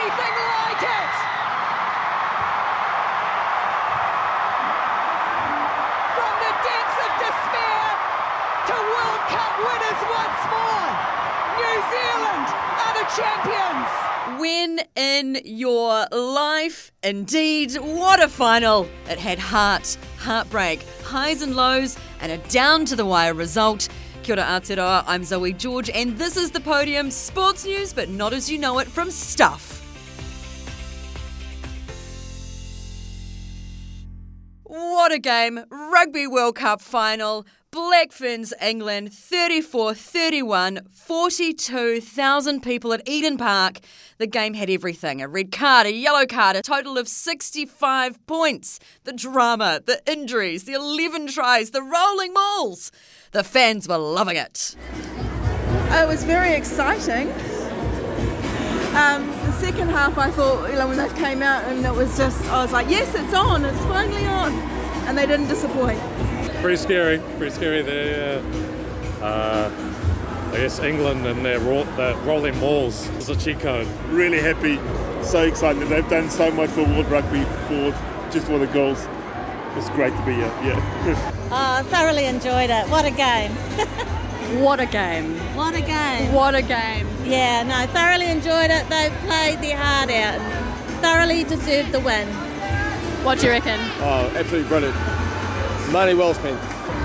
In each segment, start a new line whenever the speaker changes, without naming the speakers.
anything like it! From the depths of despair to World Cup winners once more, New Zealand are the champions!
Win in your life. Indeed, what a final. It had heart, heartbreak, highs and lows, and a down to the wire result. Kia ora Aotearoa, I'm Zoe George, and this is the podium sports news, but not as you know it from Stuff. What a game! Rugby World Cup final. Black Ferns England 34 31, 42,000 people at Eden Park. The game had everything a red card, a yellow card, a total of 65 points. The drama, the injuries, the 11 tries, the rolling mauls. The fans were loving it.
It was very exciting. Um, the second half, I thought, you know, when they came out, and it was just, I was like, yes, it's on, it's finally on. And they didn't disappoint.
Pretty scary, pretty scary there. Uh, uh, I guess England and their, ro- their rolling mauls is a cheat code.
really happy, so excited. They've done so much for World Rugby for just for the goals. It's great to be here. Yeah.
Oh, thoroughly enjoyed it. What a game.
What a game.
What a game.
What a game.
Yeah, no, thoroughly enjoyed it. They've played their heart out thoroughly deserved the win.
What do you reckon?
Oh, absolutely brilliant. Money well spent.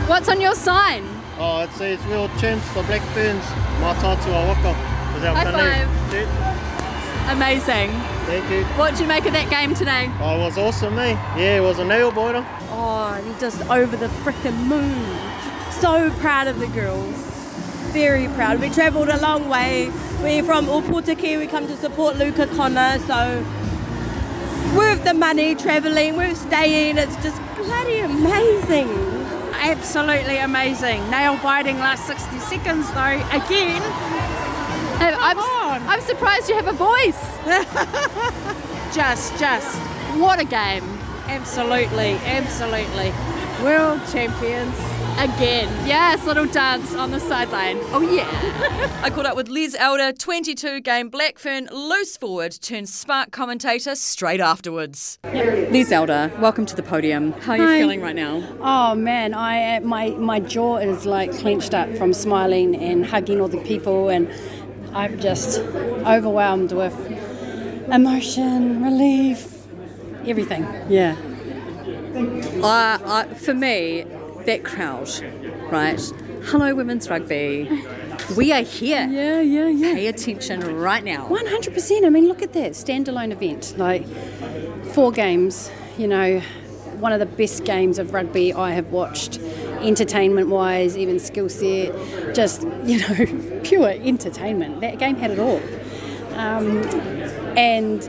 What's on your sign?
Oh, it's, it's real champs, the Black Ferns. Matatu Awaka. Was our
High five.
Yeah,
Amazing.
Thank you.
What did you make of that game today?
Oh, it was awesome, me. Yeah, it was a nail biter.
Oh, you're just over the frickin' moon. So proud of the girls. Very proud. We travelled a long way. We're from Uputaki. We come to support Luka Connor. So worth the money travelling, worth staying. It's just bloody amazing.
Absolutely amazing. Nail biting last 60 seconds though. Again.
I'm, I'm surprised you have a voice.
Just, just.
What a game.
Absolutely, absolutely. World champions.
Again. Yes, little dance on the sideline. Oh, yeah.
I caught up with Liz Elder, 22 game Blackfern loose forward turned spark commentator straight afterwards. Liz Elder, welcome to the podium. How are you
Hi.
feeling right now?
Oh man, I my my jaw is like clenched up from smiling and hugging all the people, and I'm just overwhelmed with emotion, relief, everything. Yeah.
Uh, uh, for me, that crowd, right? Hello, women's rugby. We are here.
Yeah, yeah, yeah.
Pay attention right now.
One hundred percent. I mean, look at that standalone event, like four games. You know, one of the best games of rugby I have watched, entertainment-wise, even skill set, just you know, pure entertainment. That game had it all. Um, and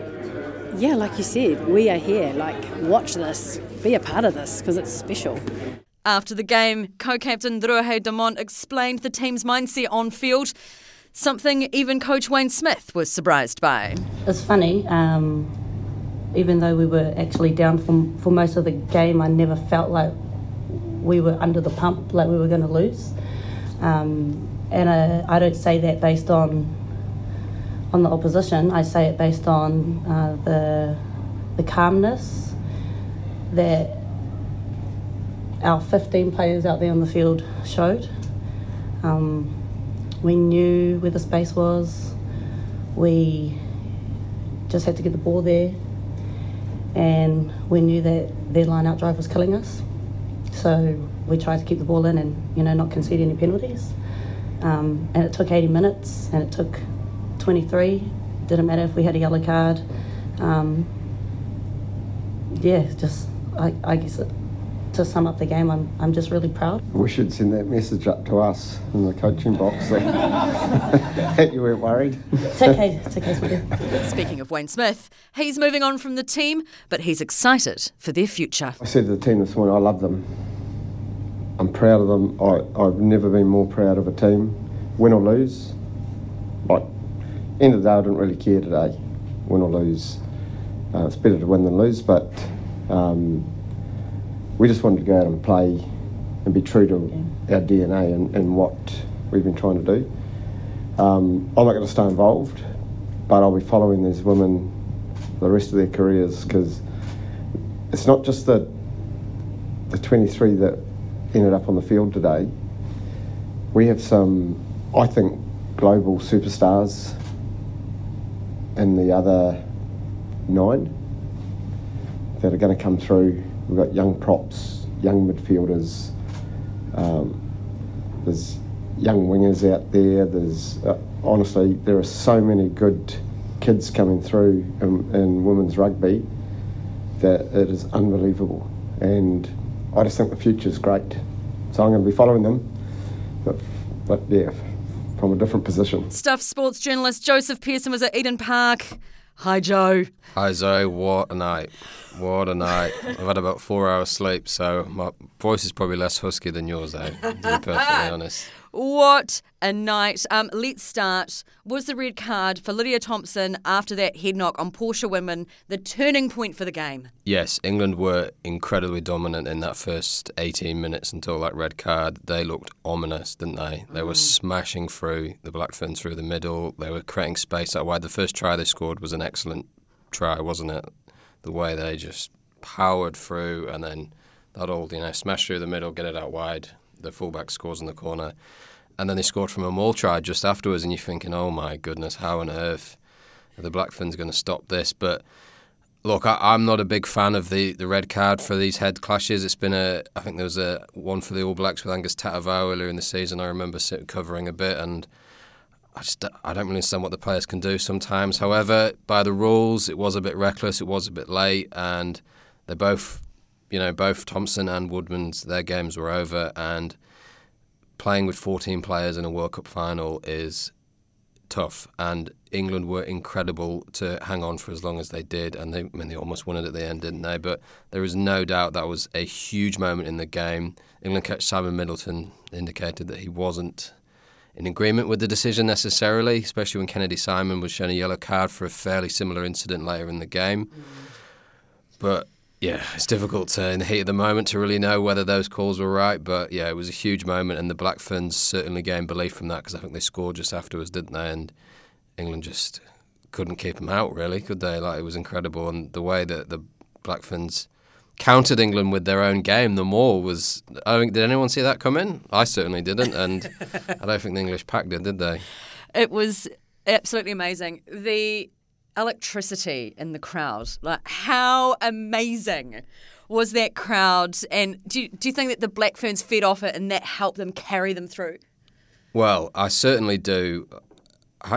yeah, like you said, we are here. Like, watch this, be a part of this because it's special.
After the game, co-captain Ruahei Demant explained the team's mindset on field, something even coach Wayne Smith was surprised by.
It's funny, um, even though we were actually down for, for most of the game, I never felt like we were under the pump, like we were going to lose. Um, and I, I don't say that based on on the opposition. I say it based on uh, the the calmness that our 15 players out there on the field showed. Um, we knew where the space was. We just had to get the ball there, and we knew that their line out drive was killing us. So we tried to keep the ball in and you know not concede any penalties. Um, and it took 80 minutes, and it took 23. Didn't matter if we had a yellow card. Um, yeah, just I, I guess it, to sum up the game, I'm I'm just really proud.
We should send that message up to us in the coaching box that, that you weren't worried.
It's okay. It's okay, sweetie.
Speaking of Wayne Smith, he's moving on from the team, but he's excited for their future.
I said to the team this morning, I love them. I'm proud of them. I, I've never been more proud of a team, win or lose. Like, end of the day, I don't really care today, win or lose. Uh, it's better to win than lose, but um, we just wanted to go out and play and be true to our DNA and, and what we've been trying to do. Um, I'm not going to stay involved, but I'll be following these women the rest of their careers because it's not just the the 23 that ended up on the field today. We have some, I think, global superstars in the other nine that are going to come through. We've got young props, young midfielders. Um, there's young wingers out there. There's uh, honestly there are so many good kids coming through in, in women's rugby that it is unbelievable, and I just think the future is great. So I'm going to be following them, but, but yeah, from a different position.
Stuff sports journalist Joseph Pearson was at Eden Park. Hi, Joe.
Hi, Zoe. What a night. What a night. I've had about four hours sleep, so my voice is probably less husky than yours, though, to be perfectly honest.
What a night. Um, let's start. Was the red card for Lydia Thompson after that head knock on Portia Woodman the turning point for the game?
Yes, England were incredibly dominant in that first 18 minutes until that red card. They looked ominous, didn't they? They were smashing through the Black Ferns through the middle. They were creating space out wide. The first try they scored was an excellent try, wasn't it? The way they just powered through and then that old, you know, smash through the middle, get it out wide. The fullback scores in the corner. And then they scored from a maul try just afterwards, and you're thinking, oh my goodness, how on earth are the Black Ferns going to stop this? But look, I, I'm not a big fan of the, the red card for these head clashes. It's been a, I think there was a one for the All Blacks with Angus Ta'avao earlier in the season. I remember covering a bit, and I just I don't really understand what the players can do sometimes. However, by the rules, it was a bit reckless. It was a bit late, and they both, you know, both Thompson and Woodman's their games were over, and playing with 14 players in a World Cup final is tough. And England were incredible to hang on for as long as they did, and they, I mean, they almost won it at the end, didn't they? But there is no doubt that was a huge moment in the game. England coach Simon Middleton indicated that he wasn't in agreement with the decision necessarily, especially when Kennedy Simon was shown a yellow card for a fairly similar incident later in the game. Mm. But yeah, it's difficult to, in the heat of the moment to really know whether those calls were right. But yeah, it was a huge moment, and the Black Ferns certainly gained belief from that because I think they scored just afterwards, didn't they? And England just couldn't keep them out, really, could they? Like it was incredible, and the way that the Black Ferns countered England with their own game, the maul was. I think, did anyone see that come in? I certainly didn't, and I don't think the English pack did, did they?
It was absolutely amazing. The electricity in the crowd, like how amazing was that crowd? And do you, do you think that the Black Ferns fed off it and that helped them carry them through?
Well, I certainly do.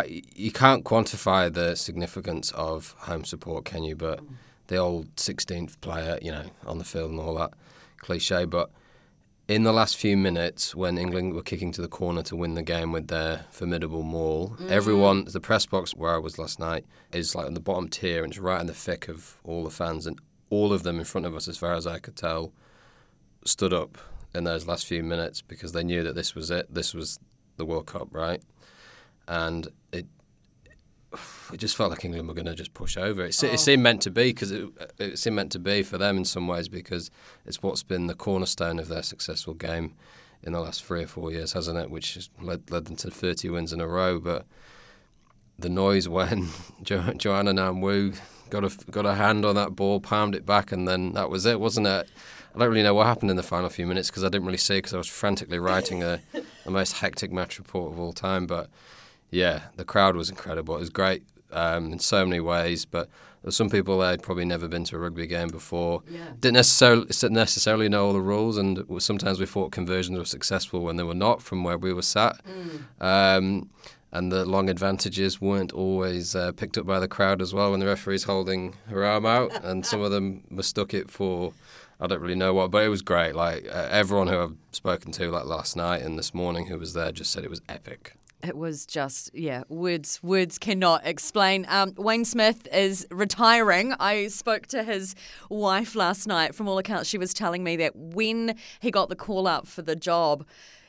You can't quantify the significance of home support, can you? But the old 16th player, you know, on the field and all that cliche. But in the last few minutes, when England were kicking to the corner to win the game with their formidable maul,
Mm.
everyone, the press box where I was last night, is like on the bottom tier and it's right in the thick of all the fans. And all of them in front of us, as far as I could tell, stood up in those last few minutes because they knew that this was it. This was the World Cup, right? And it just felt like England were going to just push over. It,
Oh.
it seemed meant to be because it, it seemed meant to be for them in some ways because it's what's been the cornerstone of their successful game in the last three or four years, hasn't it? Which has led, led them to 30 wins in a row. But the noise when jo- Joanah Ngan-Woo got a got a hand on that ball, palmed it back, and then that was it, wasn't it? I don't really know what happened in the final few minutes because I didn't really see because I was frantically writing a, the most hectic match report of all time. But yeah, the crowd was incredible. It was great um, in so many ways, but there were some people there who'd probably never been to a rugby game before.
Yeah.
Didn't necessarily necessarily know all the rules, and sometimes we thought conversions were successful when they were not from where we were sat. Um, and the long advantages weren't always uh, picked up by the crowd as well when the referee's holding her arm out, and some of them mistook it for I don't really know what, but it was great. Like uh, everyone who I've spoken to, like last night and this morning, who was there, just said it was epic.
It was just, yeah, words words cannot explain. Um, Wayne Smith is retiring. I spoke to his wife last night. From all accounts, she was telling me that when he got the call up for the job,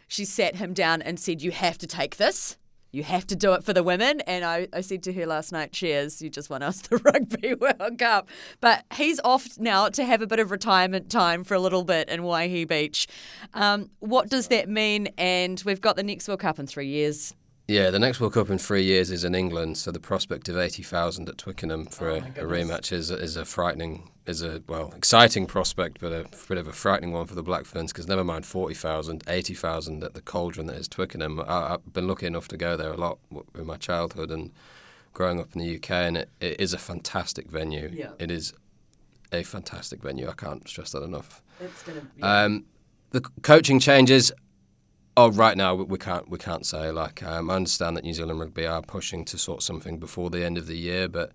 she sat him down and said, You have to take this. You have to do it for the women. And I, I said to her last night, Cheers, you just won us the Rugby World Cup. But he's off now to have a bit of retirement time for a little bit in Waihi Beach. Um, what does that mean? And we've got the next World Cup in three years.
Yeah, the next World Cup in three years is in England, so the prospect of eighty thousand at Twickenham for
Oh
a, a rematch is is a frightening, is a well exciting prospect, but a bit of a frightening one for the Black Ferns because never mind 40,000, 80,000 at the cauldron that is Twickenham. I, I've been lucky enough to go there a lot in my childhood and growing up in the UK, and it, it is a fantastic venue.
Yeah.
It is a fantastic venue. I can't stress that enough.
It's gonna.
Um, the coaching changes. Oh, right now we- can't we can't say. Like um, I understand that New Zealand Rugby are pushing to sort something before the end of the year, but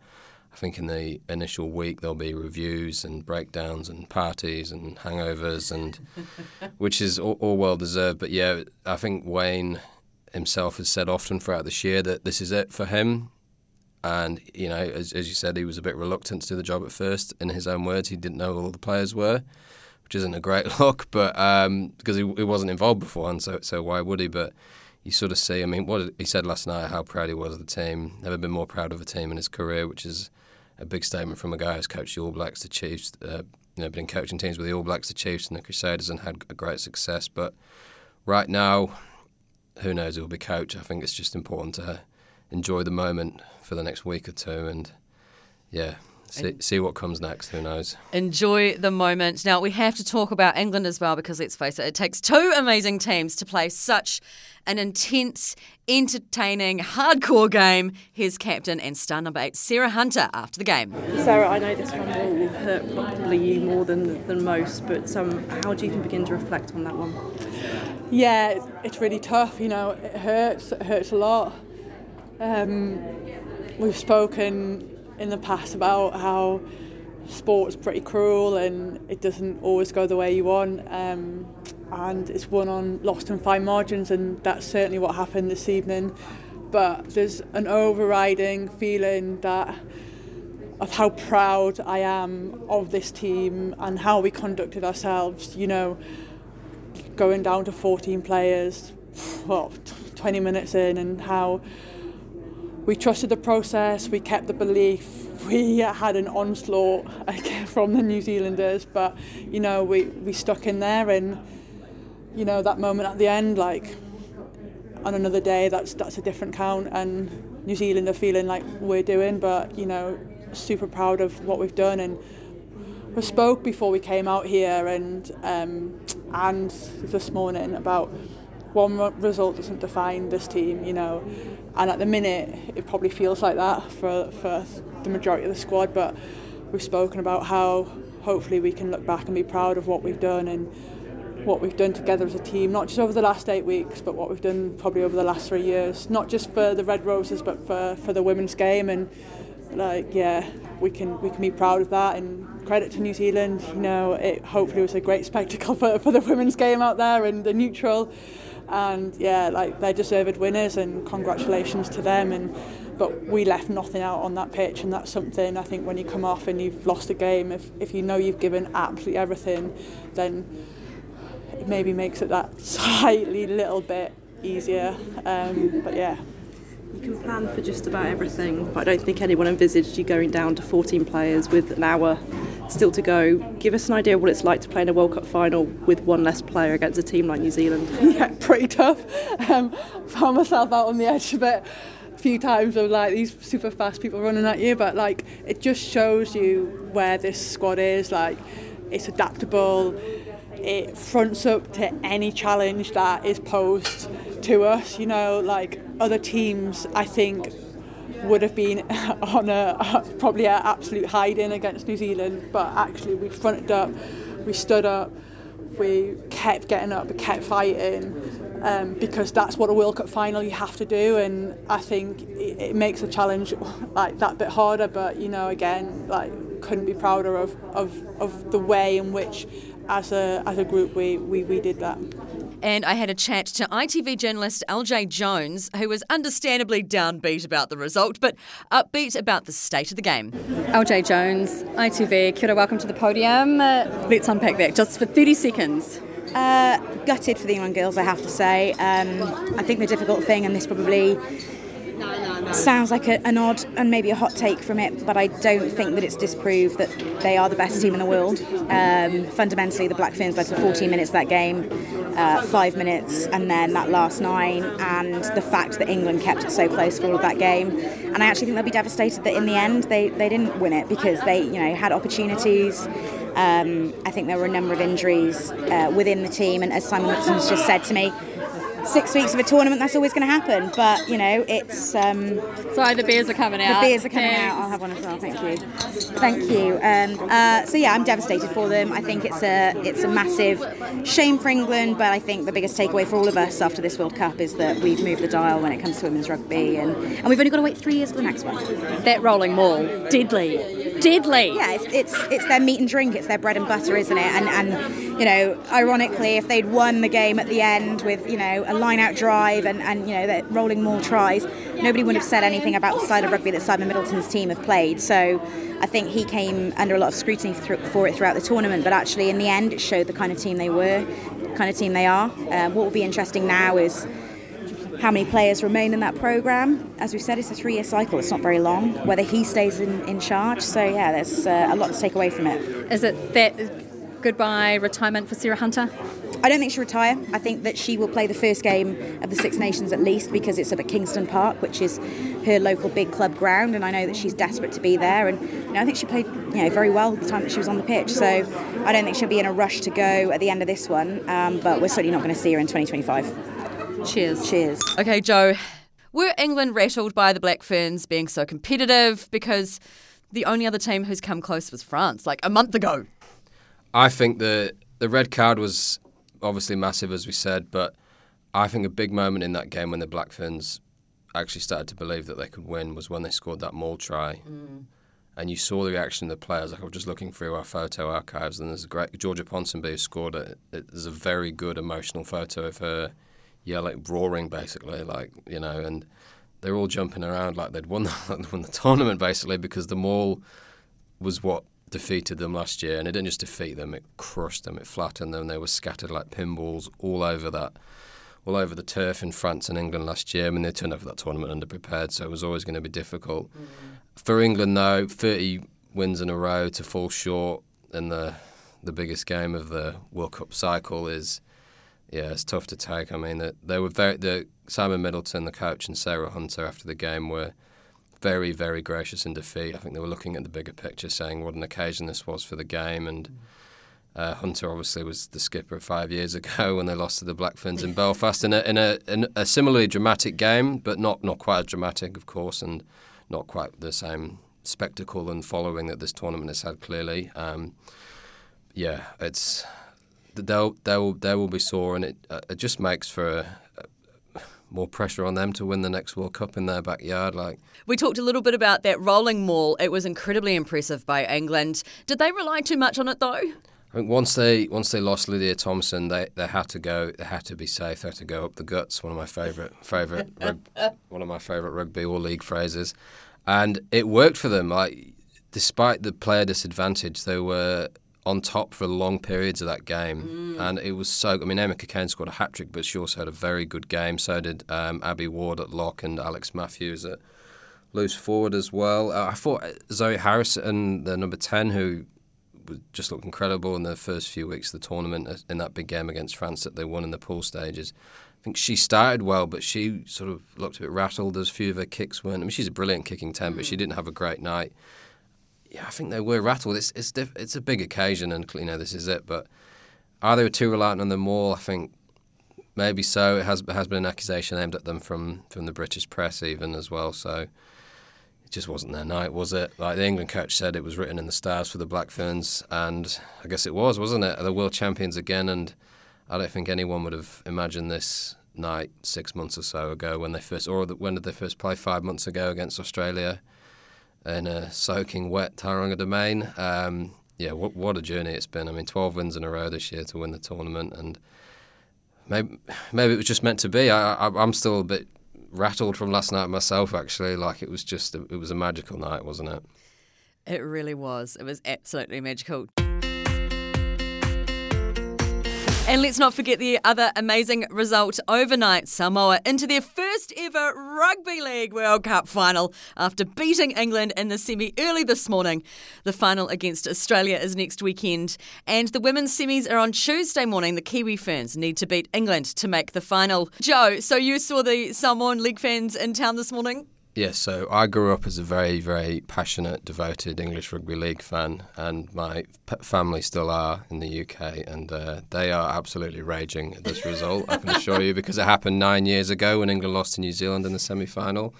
I think in the initial week there'll be reviews and breakdowns and parties and hangovers and which is all, all well deserved. But yeah, I think Wayne himself has said often throughout this year that this is it for him. And you know, as, as you said, he was a bit reluctant to do the job at first. In his own words, he didn't know all the players were, which isn't a great look. But um, because he, he wasn't involved beforehand, so so why would he? But you sort of see. I mean, what he said last night, how proud he was of the team. Never been more proud of a team in his career, which is a big statement from a guy who's coached the All Blacks, the Chiefs. Uh, you know, been coaching teams with the All Blacks, the Chiefs, and the Crusaders, and had a great success. But right now, who knows will be coach? I think it's just important to enjoy the moment for the next week or two, and yeah, see,
And-
see what comes next. Who knows?
Enjoy the moment. Now, we have to talk about England as well because let's face it, it takes two amazing teams to play such an intense, entertaining, hardcore game. Here's captain and star number eight, Sarah Hunter, after the game.
Sarah, I know this one will, will hurt probably you more than, than most, but um, how do you even begin to reflect on that one?
Yeah, it's, it's really tough. You know, it hurts. It hurts a lot. Um, we've spoken in the past about how sport's pretty cruel and it doesn't always go the way you want. Um, and it's won on lost and fine margins, and that's certainly what happened this evening. But there's an overriding feeling that of how proud I am of this team and how we conducted ourselves. You know, going down to 14 players, well, 20 minutes in, and how we trusted the process, we kept the belief, we had an onslaught from the New Zealanders, but you know, we, we stuck in there, and you know, that moment at the end, like on another day, that's that's a different count, and New Zealand are feeling like we're doing, but you know, super proud of what we've done, and we spoke before we came out here, and um, and this morning about one result doesn't define this team, you know, and at the minute it probably feels like that for for the majority of the squad, but we've spoken about how hopefully we can look back and be proud of what we've done and what we've done together as a team, not just over the last eight weeks, but what we've done probably over the last three years, not just for the Red Roses, but for, for the women's game. And like, yeah, we can we can be proud of that. And credit to New Zealand, you know, it hopefully was a great spectacle for, for the women's game out there and the neutral. And yeah, like they're deserved winners, and congratulations to them. And but we left nothing out on that pitch, and that's something I think when you come off and you've lost a game, if if you know you've given absolutely everything, then it maybe makes it that slightly little bit easier. Um, but yeah.
You can plan for just about everything, but I don't think anyone envisaged you going down to 14 players with an hour still to go. Give us an idea of what it's like to play in a World Cup final with one less player against a team like New Zealand.
yeah, pretty tough. Um, found myself out on the edge of it a few times of like these super fast people running at you, but like it just shows you where this squad is. Like it's adaptable. It fronts up to any challenge that is posed to us. You know, like other teams, I think would have been on a probably an absolute hiding against New Zealand, but actually we fronted up, we stood up, we kept getting up, we kept fighting, um, because that's what a World Cup final you have to do, and I think it, it makes the challenge like that bit harder. But you know, again, like couldn't be prouder of, of, of the way in which, as a as a group, we, we, we did that.
And I had a chat to ITV journalist LJ Jones, who was understandably downbeat about the result, but upbeat about the state of the game.
LJ Jones, ITV, kia ora, welcome to the podium. Uh, let's unpack that just for 30 seconds.
Uh, gutted for the England girls, I have to say. Um, I think the difficult thing, and this probably sounds like a, an odd and maybe a hot take from it, but I don't think that it's disproved that they are the best team in the world. Um, fundamentally, the Black Ferns led for 14 minutes that game, uh, five minutes, and then that last nine, and the fact that England kept it so close for all of that game. And I actually think they'll be devastated that in the end they, they didn't win it because they you know had opportunities. Um, I think there were a number of injuries uh, within the team, and as Simon Middleton's just said to me, six weeks of a tournament, that's always going to happen. But you know, it's. Um,
so the beers are coming out.
The beers are coming out. I'll have one as well. Thank you. Thank you. Um, uh, so yeah, I'm devastated for them. I think it's a it's a massive shame for England, but I think the biggest takeaway for all of us after this World Cup is that we've moved the dial when it comes to women's rugby, and, and we've only got to wait three years for the next one.
That rolling maul, deadly, deadly.
Yeah, it's, it's it's their meat and drink. It's their bread and butter, isn't it? And and you know, ironically, if they'd won the game at the end with you know a line out drive and and you know that rolling maul tries, nobody would have said anything about the side of rugby that Simon Middleton's team have played. So I think he came under a lot of scrutiny for it throughout the tournament. But actually, in the end, it showed the kind of team they were, kind of team they are. Um, what will be interesting now is how many players remain in that program. As we said, it's a three-year cycle. It's not very long. Whether he stays in, in charge. So yeah, there's uh, a lot to take away from it.
Is it that goodbye retirement for Sarah Hunter?
I don't think she'll retire. I think that she will play the first game of the Six Nations at least because it's up at Kingston Park, which is her local big club ground, and I know that she's desperate to be there. And you know, I think she played you know very well the time that she was on the pitch. So I don't think she'll be in a rush to go at the end of this one. Um, but we're certainly not going to see her in 2025.
Cheers.
Cheers.
Okay, Joe. Were England rattled by the Black Ferns being so competitive? Because the only other team who's come close was France, like a month ago.
I think the the red card was obviously massive, as we said, but I think a big moment in that game when the Black Ferns actually started to believe that they could win was when they scored that maul try. Mm. And you saw the reaction of the players. Like I was just looking through our photo archives, and there's a great Georgia Ponsonby who scored it. There's a very good emotional photo of her, yeah, like roaring basically, like you know, and they're all jumping around like they'd won the, won the tournament basically because the maul was what defeated them last year, and it didn't just defeat them; it crushed them, it flattened them. They were scattered like pinballs all over that, all over the turf in France and England last year. I mean, they turned up for that tournament underprepared, so it was always going to be difficult. Mm. For England, though, 30 wins in a row to fall short in the the biggest game of the World Cup cycle is, yeah, it's tough to take. I mean, they were very the Simon Middleton, the coach, and Sarah Hunter after the game were very, very gracious in defeat. I think they were looking at the bigger picture, saying what an occasion this was for the game. And uh, Hunter obviously was the skipper five years ago when they lost to the Black Ferns in Belfast in a, in a, in a similarly dramatic game, but not, not quite as dramatic, of course, and not quite the same spectacle and following that this tournament has had. Clearly, um, yeah, it's they'll they'll they will be sore, and it uh, it just makes for a, more pressure on them to win the next World Cup in their backyard. Like
we talked a little bit about that rolling maul. It was incredibly impressive by England. Did they rely too much on it though?
I think once they once they lost Lydia Thompson, they, they had to go. They had to be safe. They had to go up the guts. One of my favourite favourite one of my favourite rugby or league phrases, and it worked for them. Like despite the player disadvantage, they were on top for long periods of that game. Mm. And it was so. I mean, Amy Cokayne scored a hat trick, but she also had a very good game. So did um, Abbie Ward at lock and Alex Matthews at loose forward as well. Uh, I thought Zoe Harrison, the number 10, who just looked incredible in the first few weeks of the tournament uh, in that big game against France that they won in the pool stages. I think she started well, but she sort of looked a bit rattled. There's a few of her kicks weren't. I mean, she's a brilliant kicking 10, mm. but she mm. didn't have a great night yeah, I think they were rattled. It's it's diff- it's a big occasion, and you know this is it. But are they too reliant on the maul? I think maybe so. It has has been an accusation aimed at them from from the British press even as well. So it just wasn't their night, was it? Like the England coach said, it was written in the stars for the Black Ferns, and I guess it was, wasn't it? The world champions again, and I don't think anyone would have imagined this night six months or so ago when they first, or when did they first play? Five months ago against Australia in a soaking wet Tauranga Domain. Um, yeah, what, what a journey it's been. I mean, 12 wins in a row this year to win the tournament, and maybe maybe it was just meant to be. I, I, am still a bit rattled from last night myself, actually. Like it was just, a, it was a magical night, wasn't it?
It really was. It was absolutely magical. And let's not forget the other amazing result overnight. Samoa into their first ever Rugby League World Cup final after beating England in the semi early this morning. The final against Australia is next weekend. And the women's semis are on Tuesday morning. The Kiwi Ferns need to beat England to make the final. Joe, so you saw the Samoan League fans in town this morning?
Yes, so I grew up as a very, very passionate, devoted English rugby league fan, and my p- family still are in the UK, and uh, they are absolutely raging at this result, I can assure you, because it happened nine years ago when England lost to New Zealand in the semi final.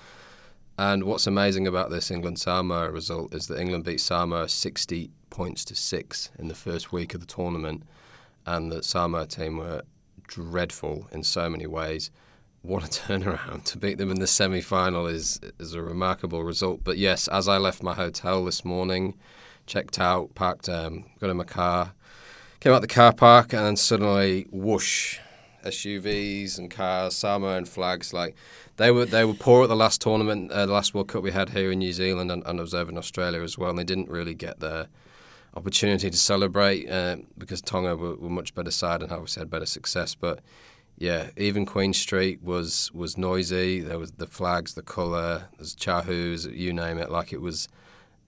And what's amazing about this England Samoa result is that England beat Samoa 60 points to six in the first week of the tournament, and the Samoa team were dreadful in so many ways what a turnaround to beat them in the semi final is is a remarkable result. But yes, as I left my hotel this morning, checked out, parked, um, got in my car, came out the car park, and then suddenly whoosh, SUVs and cars, Samoan flags. Like they were they were poor at the last tournament, uh, the last World Cup we had here in New Zealand, and, and was over in Australia as well, and they didn't really get the opportunity to celebrate uh, because Tonga were, were much better side and obviously had better success, but yeah, even Queen Street was was noisy. There was the flags, the colour, there's chahus, you name it. Like it was,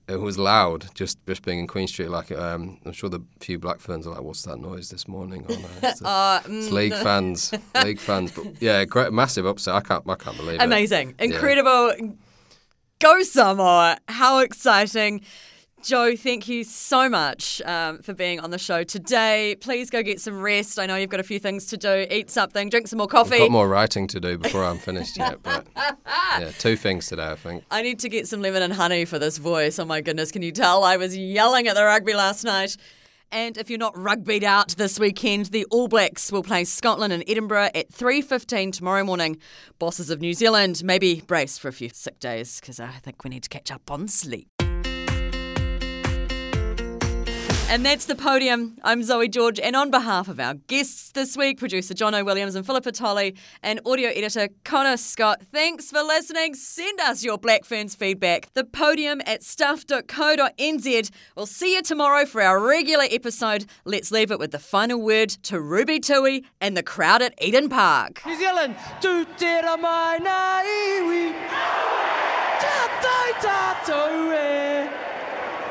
it was loud. Just just being in Queen Street. Like um, I'm sure the few Black Ferns are like, "What's that noise this morning?" Oh, no, it's,
uh,
it's
mm.
league fans, league fans. But yeah, great, massive upset. I can't, I can't believe it.
Amazing.
Yeah.
Incredible. Go Samoa. How exciting. Joe, thank you so much um, for being on the show today. Please go get some rest. I know you've got a few things to do. Eat something, drink some more coffee.
I've got more writing to do before I'm finished yet, but yeah, two things today, I think.
I need to get some lemon and honey for this voice. Oh my goodness, can you tell? I was yelling at the rugby last night. And if you're not rugbyed out this weekend, the All Blacks will play Scotland in Edinburgh at 3.15 tomorrow morning. Bosses of New Zealand, maybe brace for a few sick days because I think we need to catch up on sleep. And that's the podium. I'm Zoe George, and on behalf of our guests this week, producer John O. Williams and Philippa Tolley, and audio editor Connor Scott, thanks for listening. Send us your Black Ferns feedback. The podium at stuff.co.nz. We'll see you tomorrow for our regular episode. Let's leave it with the final word to Ruby Tui and the crowd at Eden Park.
New Zealand, te mai na iwi. Tātai tātou e.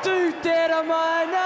Tu te ra mai na